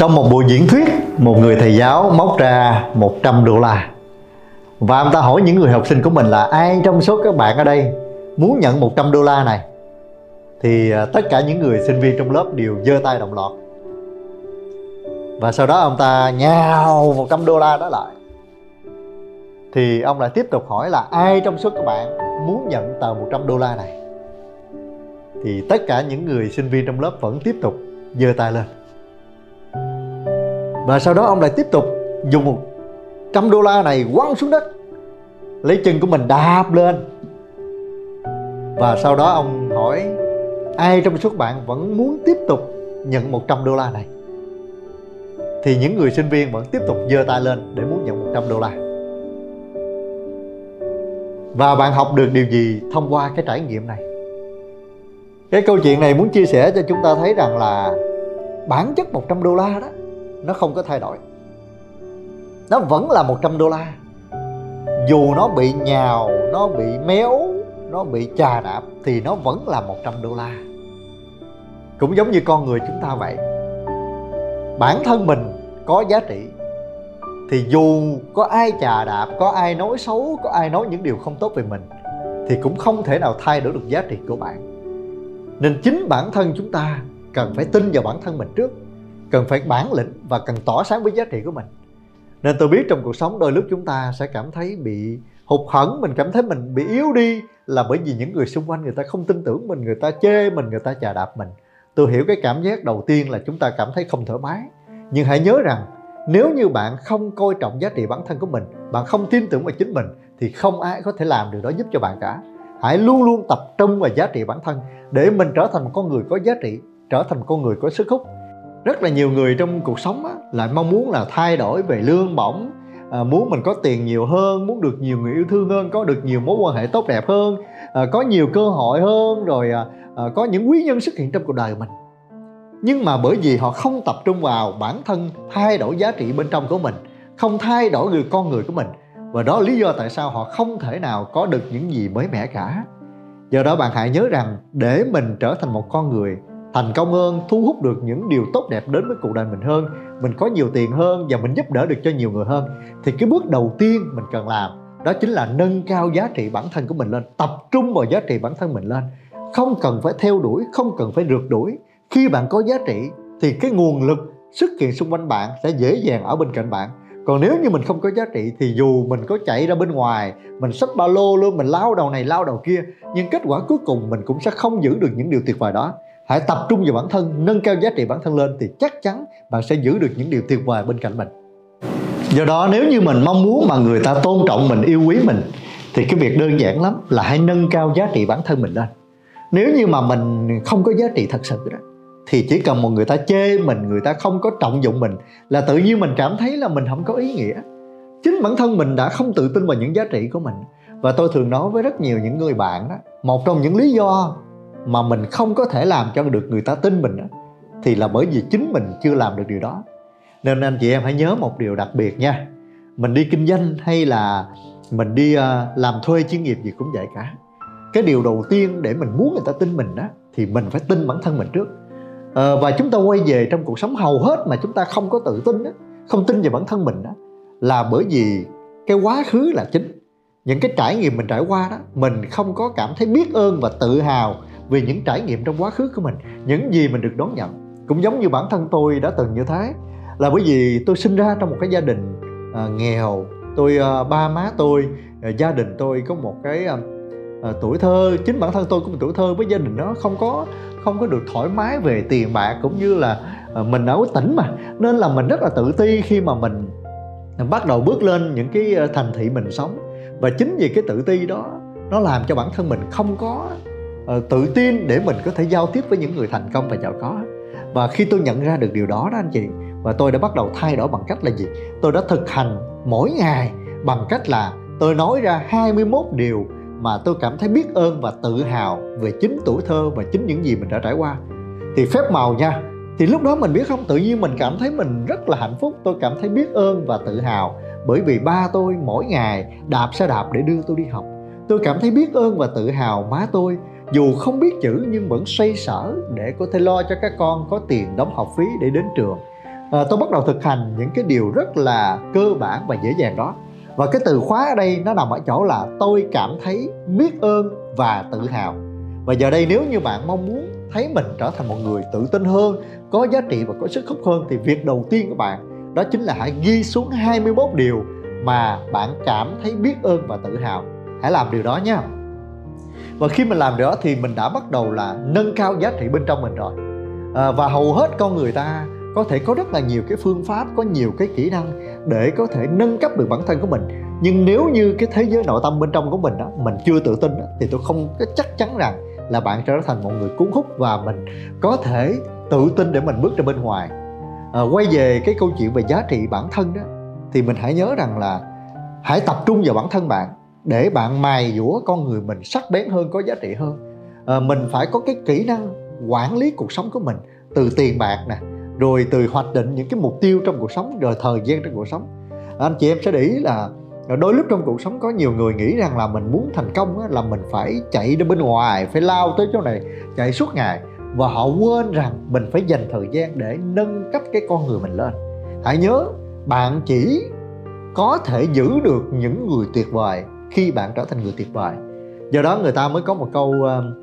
Trong một buổi diễn thuyết, một người thầy giáo móc ra 100 đô la. Và ông ta hỏi những người học sinh của mình là ai trong số các bạn ở đây muốn nhận 100 đô la này? Thì à, tất cả những người sinh viên trong lớp đều giơ tay đồng loạt. Và sau đó ông ta nhào 100 đô la đó lại. Thì ông lại tiếp tục hỏi là ai trong số các bạn muốn nhận tờ 100 đô la này? Thì tất cả những người sinh viên trong lớp vẫn tiếp tục giơ tay lên và sau đó ông lại tiếp tục dùng một trăm đô la này quăng xuống đất, lấy chân của mình đạp lên. Và sau đó ông hỏi, ai trong số bạn vẫn muốn tiếp tục nhận 100 đô la này? Thì những người sinh viên vẫn tiếp tục giơ tay lên để muốn nhận 100 đô la. Và bạn học được điều gì thông qua cái trải nghiệm này? Cái câu chuyện này muốn chia sẻ cho chúng ta thấy rằng là bản chất 100 đô la đó nó không có thay đổi. Nó vẫn là 100 đô la. Dù nó bị nhào, nó bị méo, nó bị chà đạp, thì nó vẫn là 100 đô la. Cũng giống như con người chúng ta vậy. Bản thân mình có giá trị, thì dù có ai chà đạp, có ai nói xấu, có ai nói những điều không tốt về mình, thì cũng không thể nào thay đổi được giá trị của bạn. Nên chính bản thân chúng ta cần phải tin vào bản thân mình trước cần phải bản lĩnh và cần tỏ sáng với giá trị của mình. Nên tôi biết trong cuộc sống đôi lúc chúng ta sẽ cảm thấy bị hụt hẫng, mình cảm thấy mình bị yếu đi là bởi vì những người xung quanh người ta không tin tưởng mình, người ta chê mình, người ta chà đạp mình. Tôi hiểu cái cảm giác đầu tiên là chúng ta cảm thấy không thoải mái. Nhưng hãy nhớ rằng, nếu như bạn không coi trọng giá trị bản thân của mình, bạn không tin tưởng vào chính mình, thì không ai có thể làm điều đó giúp cho bạn cả. Hãy luôn luôn tập trung vào giá trị bản thân để mình trở thành một con người có giá trị, trở thành một con người có sức hút rất là nhiều người trong cuộc sống á, lại mong muốn là thay đổi về lương bổng à, muốn mình có tiền nhiều hơn muốn được nhiều người yêu thương hơn có được nhiều mối quan hệ tốt đẹp hơn à, có nhiều cơ hội hơn rồi à, à, có những quý nhân xuất hiện trong cuộc đời mình. Nhưng mà bởi vì họ không tập trung vào bản thân thay đổi giá trị bên trong của mình không thay đổi người con người của mình. Và đó là lý do tại sao họ không thể nào có được những gì mới mẻ cả. Do đó bạn hãy nhớ rằng để mình trở thành một con người thành công hơn, thu hút được những điều tốt đẹp đến với cuộc đời mình hơn, mình có nhiều tiền hơn và mình giúp đỡ được cho nhiều người hơn. Thì cái bước đầu tiên mình cần làm đó chính là nâng cao giá trị bản thân của mình lên, tập trung vào giá trị bản thân mình lên. Không cần phải theo đuổi, không cần phải rượt đuổi. Khi bạn có giá trị thì cái nguồn lực xuất hiện xung quanh bạn sẽ dễ dàng ở bên cạnh bạn. Còn nếu như mình không có giá trị thì dù mình có chạy ra bên ngoài, mình xách ba lô luôn, mình lao đầu này lao đầu kia, nhưng kết quả cuối cùng mình cũng sẽ không giữ được những điều tuyệt vời đó hãy tập trung vào bản thân, nâng cao giá trị bản thân lên thì chắc chắn bạn sẽ giữ được những điều tuyệt vời bên cạnh mình. Do đó, nếu như mình mong muốn mà người ta tôn trọng mình, yêu quý mình, thì cái việc đơn giản lắm là hãy nâng cao giá trị bản thân mình lên. Nếu như mà mình không có giá trị thật sự đó, thì chỉ cần một người ta chê mình, người ta không có trọng dụng mình, là tự nhiên mình cảm thấy là mình không có ý nghĩa. Chính bản thân mình đã không tự tin vào những giá trị của mình. Và tôi thường nói với rất nhiều những người bạn đó, một trong những lý do mà mình không có thể làm cho được người ta tin mình đó, thì là bởi vì chính mình chưa làm được điều đó. Nên anh chị em hãy nhớ một điều đặc biệt nha. Mình đi kinh doanh hay là mình đi uh, làm thuê chuyên nghiệp gì cũng vậy cả. Cái điều đầu tiên để mình muốn người ta tin mình đó thì mình phải tin bản thân mình trước. À, và chúng ta quay về trong cuộc sống hầu hết mà chúng ta không có tự tin đó, không tin về bản thân mình đó là bởi vì cái quá khứ là chính. Những cái trải nghiệm mình trải qua đó mình không có cảm thấy biết ơn và tự hào vì những trải nghiệm trong quá khứ của mình những gì mình được đón nhận. Cũng giống như bản thân tôi đã từng như thế. Là bởi vì tôi sinh ra trong một cái gia đình à, nghèo. Tôi à, ba má tôi à, gia đình tôi có một cái à, à, tuổi thơ. Chính bản thân tôi cũng tuổi thơ với gia đình nó không có không có được thoải mái về tiền bạc cũng như là à, mình ở tỉnh mà. Nên là mình rất là tự ti khi mà mình bắt đầu bước lên những cái à, thành thị mình sống. Và chính vì cái tự ti đó nó làm cho bản thân mình không có Ờ, tự tin để mình có thể giao tiếp với những người thành công và giàu có. Và khi tôi nhận ra được điều đó đó anh chị, và tôi đã bắt đầu thay đổi bằng cách là gì? Tôi đã thực hành mỗi ngày bằng cách là tôi nói ra 21 điều mà tôi cảm thấy biết ơn và tự hào về chính tuổi thơ và chính những gì mình đã trải qua. Thì phép màu nha, thì lúc đó mình biết không? Tự nhiên mình cảm thấy mình rất là hạnh phúc, tôi cảm thấy biết ơn và tự hào bởi vì ba tôi mỗi ngày đạp xe đạp để đưa tôi đi học. Tôi cảm thấy biết ơn và tự hào má tôi dù không biết chữ nhưng vẫn xoay sở để có thể lo cho các con có tiền đóng học phí để đến trường. À, tôi bắt đầu thực hành những cái điều rất là cơ bản và dễ dàng đó. Và cái từ khóa ở đây nó nằm ở chỗ là tôi cảm thấy biết ơn và tự hào. Và giờ đây nếu như bạn mong muốn thấy mình trở thành một người tự tin hơn có giá trị và có sức hút hơn thì việc đầu tiên của bạn đó chính là hãy ghi xuống 21 điều mà bạn cảm thấy biết ơn và tự hào. Hãy làm điều đó nha và khi mình làm điều đó thì mình đã bắt đầu là nâng cao giá trị bên trong mình rồi. À, và hầu hết con người ta có thể có rất là nhiều cái phương pháp có nhiều cái kỹ năng để có thể nâng cấp được bản thân của mình. Nhưng nếu như cái thế giới nội tâm bên trong của mình đó mình chưa tự tin đó, thì tôi không có chắc chắn rằng là bạn trở thành một người cuốn hút và mình có thể tự tin để mình bước ra bên ngoài. À, quay về cái câu chuyện về giá trị bản thân đó thì mình hãy nhớ rằng là hãy tập trung vào bản thân bạn để bạn mài dũa con người mình sắc bén hơn có giá trị hơn. À, mình phải có cái kỹ năng quản lý cuộc sống của mình từ tiền bạc nè rồi từ hoạch định những cái mục tiêu trong cuộc sống rồi thời gian trong cuộc sống. Anh chị em sẽ để ý là đôi lúc trong cuộc sống có nhiều người nghĩ rằng là mình muốn thành công là mình phải chạy ra bên ngoài phải lao tới chỗ này chạy suốt ngày và họ quên rằng mình phải dành thời gian để nâng cấp cái con người mình lên. Hãy nhớ bạn chỉ có thể giữ được những người tuyệt vời khi bạn trở thành người tuyệt vời. Do đó người ta mới có một câu um,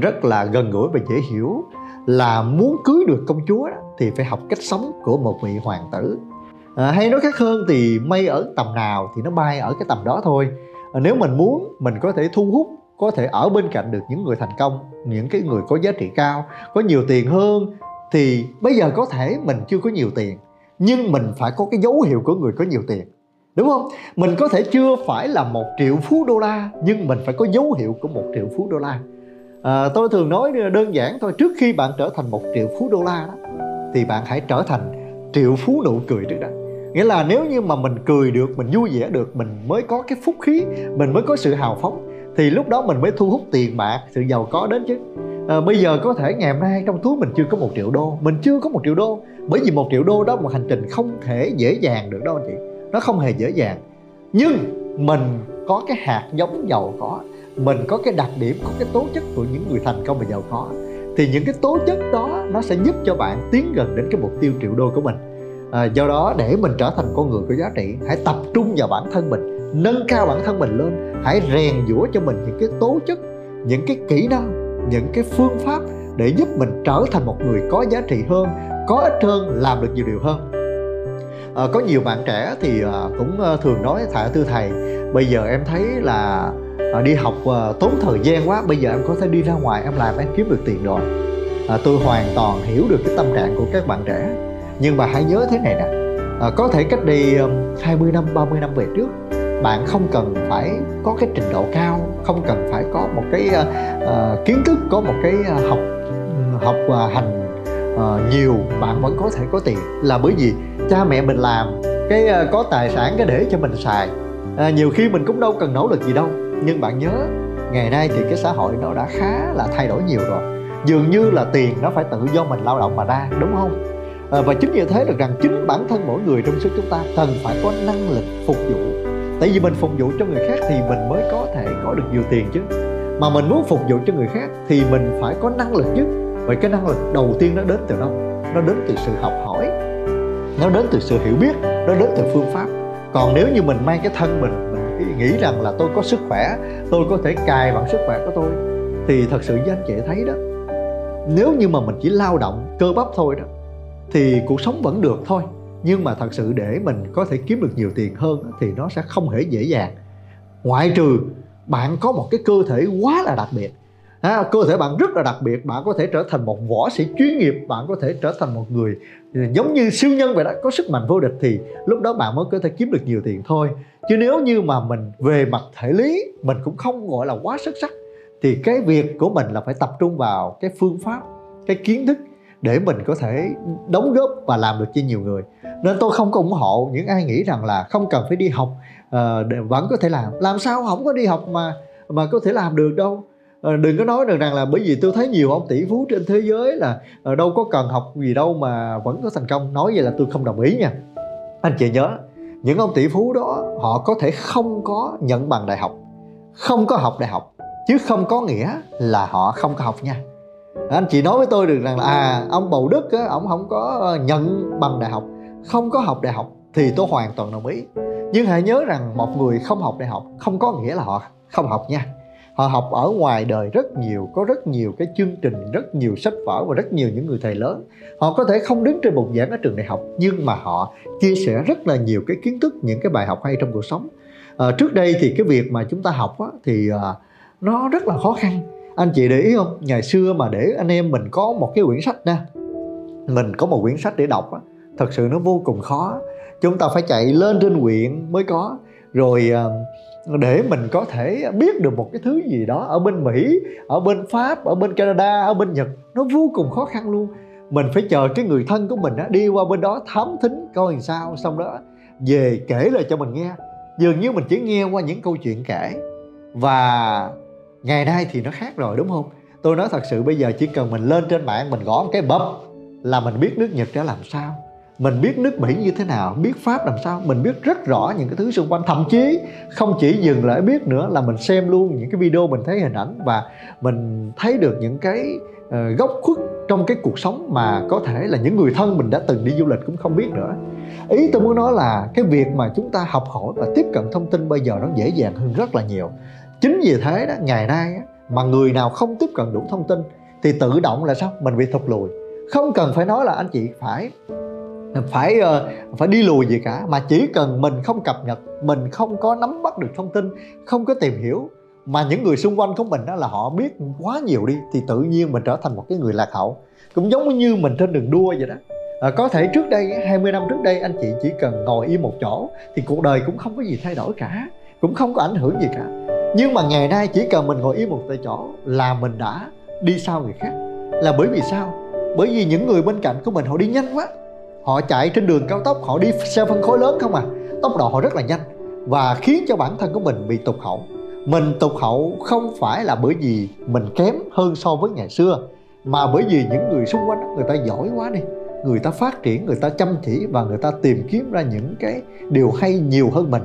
rất là gần gũi và dễ hiểu là muốn cưới được công chúa thì phải học cách sống của một vị hoàng tử. À, hay nói khác hơn thì mây ở tầm nào thì nó bay ở cái tầm đó thôi. À, nếu mình muốn mình có thể thu hút có thể ở bên cạnh được những người thành công những cái người có giá trị cao có nhiều tiền hơn thì bây giờ có thể mình chưa có nhiều tiền nhưng mình phải có cái dấu hiệu của người có nhiều tiền đúng không? Mình có thể chưa phải là một triệu phú đô la nhưng mình phải có dấu hiệu của một triệu phú đô la. À, tôi thường nói đơn giản thôi trước khi bạn trở thành một triệu phú đô la đó thì bạn hãy trở thành triệu phú nụ cười trước đã. nghĩa là nếu như mà mình cười được mình vui vẻ được mình mới có cái phúc khí mình mới có sự hào phóng thì lúc đó mình mới thu hút tiền bạc sự giàu có đến chứ. À, bây giờ có thể ngày hôm nay trong túi mình chưa có một triệu đô mình chưa có một triệu đô bởi vì một triệu đô đó một hành trình không thể dễ dàng được đâu anh chị nó không hề dễ dàng. Nhưng mình có cái hạt giống giàu có. Mình có cái đặc điểm có cái tố chất của những người thành công và giàu có. Thì những cái tố chất đó nó sẽ giúp cho bạn tiến gần đến cái mục tiêu triệu đô của mình. À, do đó để mình trở thành con người có giá trị hãy tập trung vào bản thân mình nâng cao bản thân mình lên hãy rèn giũa cho mình những cái tố chất những cái kỹ năng những cái phương pháp để giúp mình trở thành một người có giá trị hơn có ích hơn làm được nhiều điều hơn à, có nhiều bạn trẻ thì à, cũng à, thường nói thả tư thầy bây giờ em thấy là à, đi học à, tốn thời gian quá bây giờ em có thể đi ra ngoài em làm em kiếm được tiền rồi. À, tôi hoàn toàn hiểu được cái tâm trạng của các bạn trẻ. Nhưng mà hãy nhớ thế này nè à, có thể cách đây um, 20 năm 30 năm về trước bạn không cần phải có cái trình độ cao không cần phải có một cái uh, uh, kiến thức có một cái uh, học học uh, hành uh, nhiều bạn vẫn có thể có tiền. Là bởi vì cha mẹ mình làm cái uh, có tài sản cái để cho mình xài. Uh, nhiều khi mình cũng đâu cần nỗ lực gì đâu nhưng bạn nhớ ngày nay thì cái xã hội nó đã khá là thay đổi nhiều rồi. Dường như là tiền nó phải tự do mình lao động mà ra đúng không? À, và chính như thế được rằng chính bản thân mỗi người trong số chúng ta cần phải có năng lực phục vụ. Tại vì mình phục vụ cho người khác thì mình mới có thể có được nhiều tiền chứ. Mà mình muốn phục vụ cho người khác thì mình phải có năng lực nhất vậy cái năng lực đầu tiên nó đến từ đâu? Nó đến từ sự học hỏi nó đến từ sự hiểu biết, nó đến từ phương pháp. Còn nếu như mình mang cái thân mình mình nghĩ rằng là tôi có sức khỏe, tôi có thể cài bằng sức khỏe của tôi, thì thật sự với anh chị thấy đó. Nếu như mà mình chỉ lao động, cơ bắp thôi đó, thì cuộc sống vẫn được thôi. Nhưng mà thật sự để mình có thể kiếm được nhiều tiền hơn thì nó sẽ không hề dễ dàng. Ngoại trừ bạn có một cái cơ thể quá là đặc biệt ha, cơ thể bạn rất là đặc biệt bạn có thể trở thành một võ sĩ chuyên nghiệp bạn có thể trở thành một người ờ, giống như siêu nhân vậy đó có sức mạnh vô địch thì lúc đó bạn mới có thể kiếm được nhiều tiền thôi. Chứ nếu như mà mình về mặt thể lý mình cũng không gọi là quá xuất sắc thì cái việc của mình là phải tập trung vào cái phương pháp cái kiến thức để mình có thể đóng góp và làm được cho nhiều người. Nên tôi không có ủng hộ những ai nghĩ rằng là không cần phải đi học uh, để vẫn có thể làm. Làm sao không có đi học mà mà có thể làm được đâu. Ờ, đừng có nói được rằng là bởi vì tôi thấy nhiều ông tỷ phú trên thế giới là ờ, đâu có cần học gì đâu mà vẫn có thành công. Nói vậy là tôi không đồng ý nha. Anh chị nhớ những ông tỷ phú đó họ có thể không có nhận bằng đại học không có học đại học chứ không có nghĩa là họ không có học nha. Anh chị nói với tôi được rằng là à ông bầu đức á, ông không có ờ, nhận bằng đại học không có học đại học thì tôi hoàn toàn đồng ý. Nhưng hãy nhớ rằng một người không học đại học không có nghĩa là họ không học nha họ học ở ngoài đời rất nhiều có rất nhiều cái chương trình rất nhiều sách vở và rất nhiều những người thầy lớn. Họ có thể không đứng trên bục giảng ở trường đại học nhưng mà họ chia sẻ rất là nhiều cái kiến thức những cái bài học hay trong cuộc sống. À, trước đây thì cái việc mà chúng ta học á, thì à, nó rất là khó khăn. Anh chị để ý không? Ngày xưa mà để anh em mình có một cái quyển sách nè mình có một quyển sách để đọc á, thật sự nó vô cùng khó. Chúng ta phải chạy lên trên quyện mới có rồi à, để mình có thể biết được một cái thứ gì đó ở bên Mỹ, ở bên Pháp, ở bên Canada, ở bên Nhật nó vô cùng khó khăn luôn. Mình phải chờ cái người thân của mình á, đi qua bên đó thám thính coi làm sao xong đó về kể lại cho mình nghe. Dường như mình chỉ nghe qua những câu chuyện kể và ngày nay thì nó khác rồi đúng không? Tôi nói thật sự bây giờ chỉ cần mình lên trên mạng mình gõ một cái bấm là mình biết nước Nhật đã làm sao mình biết nước Mỹ như thế nào biết Pháp làm sao mình biết rất rõ những cái thứ xung quanh. Thậm chí không chỉ dừng lại biết nữa là mình xem luôn những cái video mình thấy hình ảnh và mình thấy được những cái uh, góc khuất trong cái cuộc sống mà có thể là những người thân mình đã từng đi du lịch cũng không biết nữa. Ý tôi muốn nói là cái việc mà chúng ta học hỏi và tiếp cận thông tin bây giờ nó dễ dàng hơn rất là nhiều. Chính vì thế đó ngày nay mà người nào không tiếp cận đủ thông tin thì tự động là sao? Mình bị thụt lùi. Không cần phải nói là anh chị phải phải ờ, phải đi lùi gì cả. Mà chỉ cần mình không cập nhật mình không có nắm bắt được thông tin không có tìm hiểu mà những người xung quanh của mình đó là họ biết quá nhiều đi thì tự nhiên mình trở thành một cái người lạc hậu. Cũng giống như mình trên đường đua vậy đó. À, có thể trước đây 20 năm trước đây anh chị chỉ cần ngồi im một chỗ thì cuộc đời cũng không có gì thay đổi cả cũng không có ảnh hưởng gì cả. Nhưng mà ngày nay chỉ cần mình ngồi im một tại chỗ là mình đã đi sau người khác. Là bởi vì sao? Bởi vì những người bên cạnh của mình họ đi nhanh quá họ chạy trên đường cao tốc, họ đi xe phân khối lớn không à? Tốc độ họ rất là nhanh và khiến cho bản thân của mình bị tụt hậu. Mình tụt hậu không phải là bởi vì mình kém hơn so với ngày xưa, mà bởi vì những người xung quanh người ta giỏi quá đi. Người ta phát triển, người ta chăm chỉ và người ta tìm kiếm ra những cái điều hay nhiều hơn mình.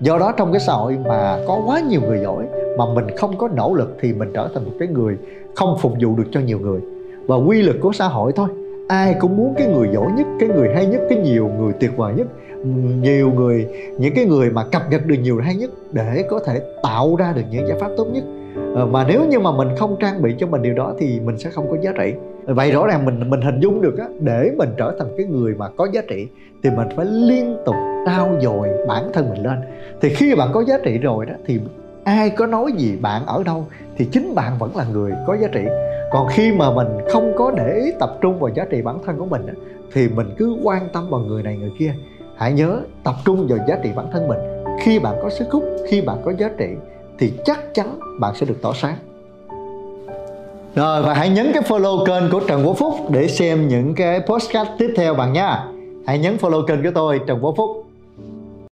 Do đó trong cái xã hội mà có quá nhiều người giỏi, mà mình không có nỗ lực thì mình trở thành một cái người không phục vụ được cho nhiều người. Và quy luật của xã hội thôi ai cũng muốn cái người giỏi nhất, cái người hay nhất, cái nhiều người tuyệt vời nhất. Nhiều người, những cái người mà cập nhật được nhiều hay nhất để có thể tạo ra được những giải pháp tốt nhất. Ờ, mà nếu như mà mình không trang bị cho mình điều đó thì mình sẽ không có giá trị. Vậy rõ ràng mình mình hình dung được á, để mình trở thành cái người mà có giá trị thì mình phải liên tục trao dồi bản thân mình lên. Thì khi bạn có giá trị rồi đó thì ai có nói gì bạn ở đâu thì chính bạn vẫn là người có giá trị còn khi mà mình không có để ý tập trung vào giá trị bản thân của mình thì mình cứ quan tâm vào người này người kia. Hãy nhớ tập trung vào giá trị bản thân mình. Khi bạn có sức hút, khi bạn có giá trị, thì chắc chắn bạn sẽ được tỏ sáng. Rồi, và hãy nhấn cái follow kênh của Trần Quốc Phúc để xem những cái postcard tiếp theo bạn nha. Hãy nhấn follow kênh của tôi, Trần Quốc Phúc.